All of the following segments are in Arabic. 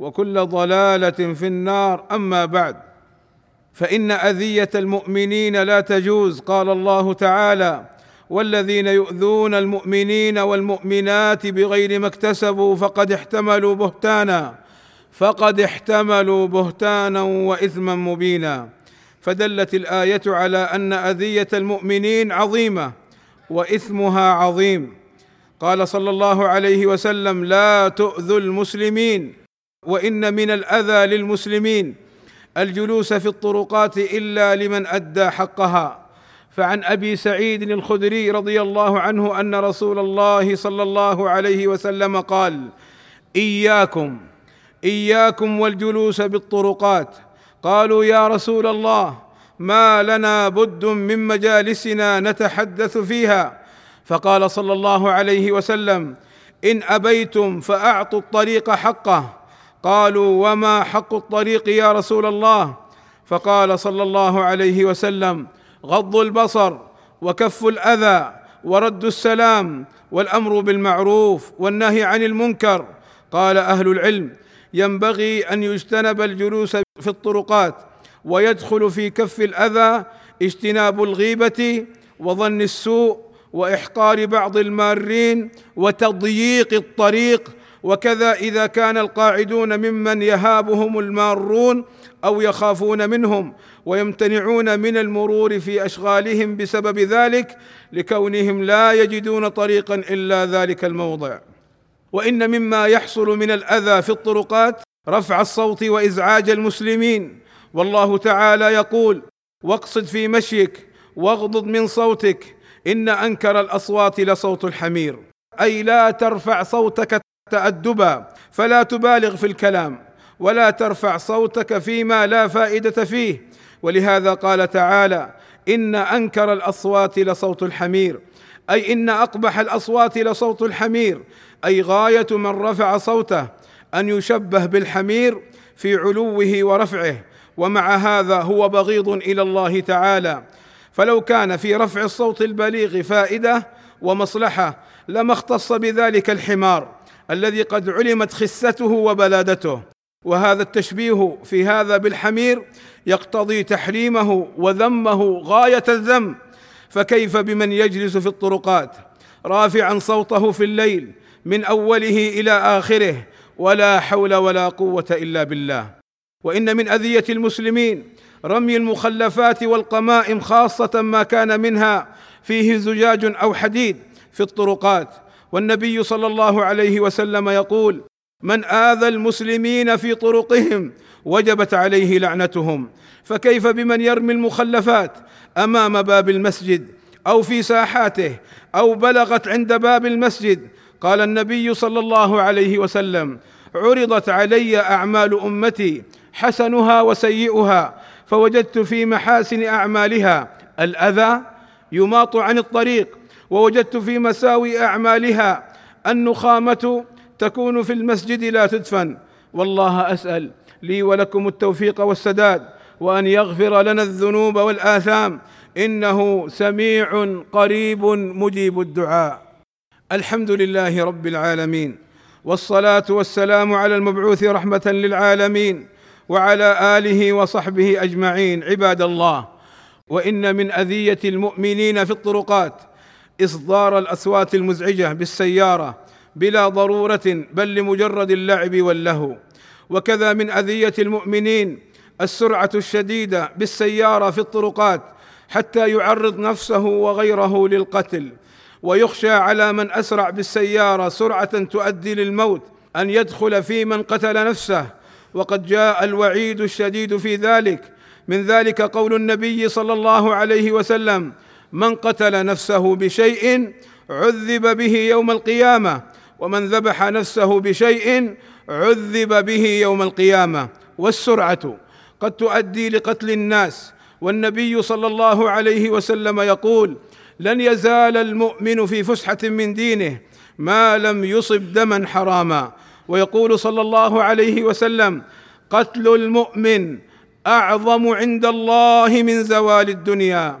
وكل ضلالة في النار. أما بعد فإن أذية المؤمنين لا تجوز. قال الله تعالى والذين يؤذون المؤمنين والمؤمنات بغير ما اكتسبوا فقد احتملوا بهتانا فقد احتملوا بهتانا وإثما مبينا. فدلت الآية على أن أذية المؤمنين عظيمة وإثمها عظيم. قال صلى الله عليه وسلم لا تؤذوا المسلمين. وإن من الأذى للمسلمين الجلوس في الطرقات إلا لمن أدى حقها. فعن أبي سعيد الخدري رضي الله عنه أن رسول الله صلى الله عليه وسلم قال إياكم إياكم والجلوس بالطرقات. قالوا يا رسول الله ما لنا بد من مجالسنا نتحدث فيها. فقال صلى الله عليه وسلم إن أبيتم فأعطوا الطريق حقه. قالوا وما حق الطريق يا رسول الله؟ فقال صلى الله عليه وسلم غض البصر وكف الأذى ورد السلام والأمر بالمعروف والنهي عن المنكر. قال أهل العلم ينبغي أن يجتنب الجلوس في الطرقات ويدخل في كف الأذى اجتناب الغيبة وظن السوء وإحقار بعض المارين وتضييق الطريق وكذا إذا كان القاعدون ممن يهابهم المارون أو يخافون منهم ويمتنعون من المرور في أشغالهم بسبب ذلك لكونهم لا يجدون طريقا إلا ذلك الموضع. وإن مما يحصل من الأذى في الطرقات رفع الصوت وإزعاج المسلمين. والله تعالى يقول واقصد في مشيك واغضض من صوتك إن أنكر الأصوات لصوت الحمير. أي لا ترفع صوتك تأدبا فلا تبالغ في الكلام ولا ترفع صوتك فيما لا فائدة فيه. ولهذا قال تعالى إن أنكر الأصوات لصوت الحمير أي إن أقبح الأصوات لصوت الحمير أي غاية من رفع صوته أن يشبه بالحمير في علوه ورفعه. ومع هذا هو بغيض إلى الله تعالى. فلو كان في رفع الصوت البليغ فائدة ومصلحة لما اختص بذلك الحمار. الذي قد علمت خسته وبلادته. وهذا التشبيه في هذا بالحمير يقتضي تحريمه وذمه غاية الذم. فكيف بمن يجلس في الطرقات؟ رافعا صوته في الليل من أوله إلى آخره. ولا حول ولا قوة إلا بالله. وإن من أذية المسلمين رمي المخلفات والقمائم خاصة ما كان منها. فيه زجاج أو حديد في الطرقات. والنبي صلى الله عليه وسلم يقول من آذى المسلمين في طرقهم وجبت عليه لعنتهم. فكيف بمن يرمي المخلفات أمام باب المسجد أو في ساحاته أو بلغت عند باب المسجد؟ قال النبي صلى الله عليه وسلم عرضت علي أعمال أمتي حسنها وسيئها فوجدت في محاسن أعمالها الأذى يماط عن الطريق ووجدت في مساوي أعمالها النخامة تكون في المسجد لا تدفن. والله أسأل لي ولكم التوفيق والسداد وأن يغفر لنا الذنوب والآثام. إنه سميع قريب مجيب الدعاء. الحمد لله رب العالمين. والصلاة والسلام على المبعوث رحمة للعالمين وعلى آله وصحبه أجمعين. عباد الله وإن من أذية المؤمنين في الطرقات إصدار الأصوات المزعجة بالسيارة بلا ضرورة بل لمجرد اللعب واللهو. وكذا من أذية المؤمنين السرعة الشديدة بالسيارة في الطرقات حتى يعرض نفسه وغيره للقتل. ويخشى على من أسرع بالسيارة سرعة تؤدي للموت أن يدخل في من قتل نفسه. وقد جاء الوعيد الشديد في ذلك. من ذلك قول النبي صلى الله عليه وسلم من قتل نفسه بشيء عذب به يوم القيامة ومن ذبح نفسه بشيء عذب به يوم القيامة. والسرعة قد تؤدي لقتل الناس. والنبي صلى الله عليه وسلم يقول لن يزال المؤمن في فسحة من دينه ما لم يصب دما حراما ويقول صلى الله عليه وسلم قتل المؤمن أعظم عند الله من زوال الدنيا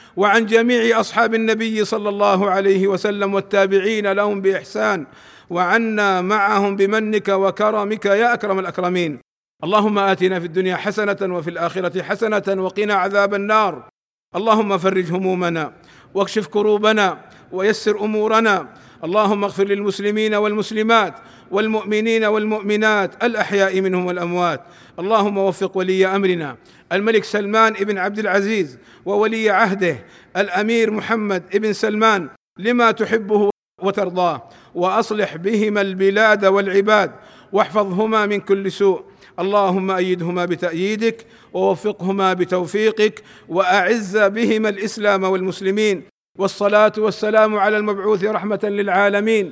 وعن جميع أصحاب النبي صلى الله عليه وسلم والتابعين لهم بإحسان وعنا معهم بمنك وكرمك يا أكرم الأكرمين. اللهم آتنا في الدنيا حسنة وفي الآخرة حسنة وقنا عذاب النار. اللهم فرج همومنا واكشف كروبنا ويسر أمورنا. اللهم اغفر للمسلمين والمسلمات والمؤمنين والمؤمنات الأحياء منهم والأموات. اللهم وفق ولي أمرنا. الملك سلمان بن عبد العزيز وولي عهده. الأمير محمد بن سلمان لما تحبه وترضاه. وأصلح بهما البلاد والعباد. واحفظهما من كل سوء. اللهم أيدهما بتأييدك ووفقهما بتوفيقك. وأعز بهما الإسلام والمسلمين. والصلاة والسلام على المبعوث رحمة للعالمين.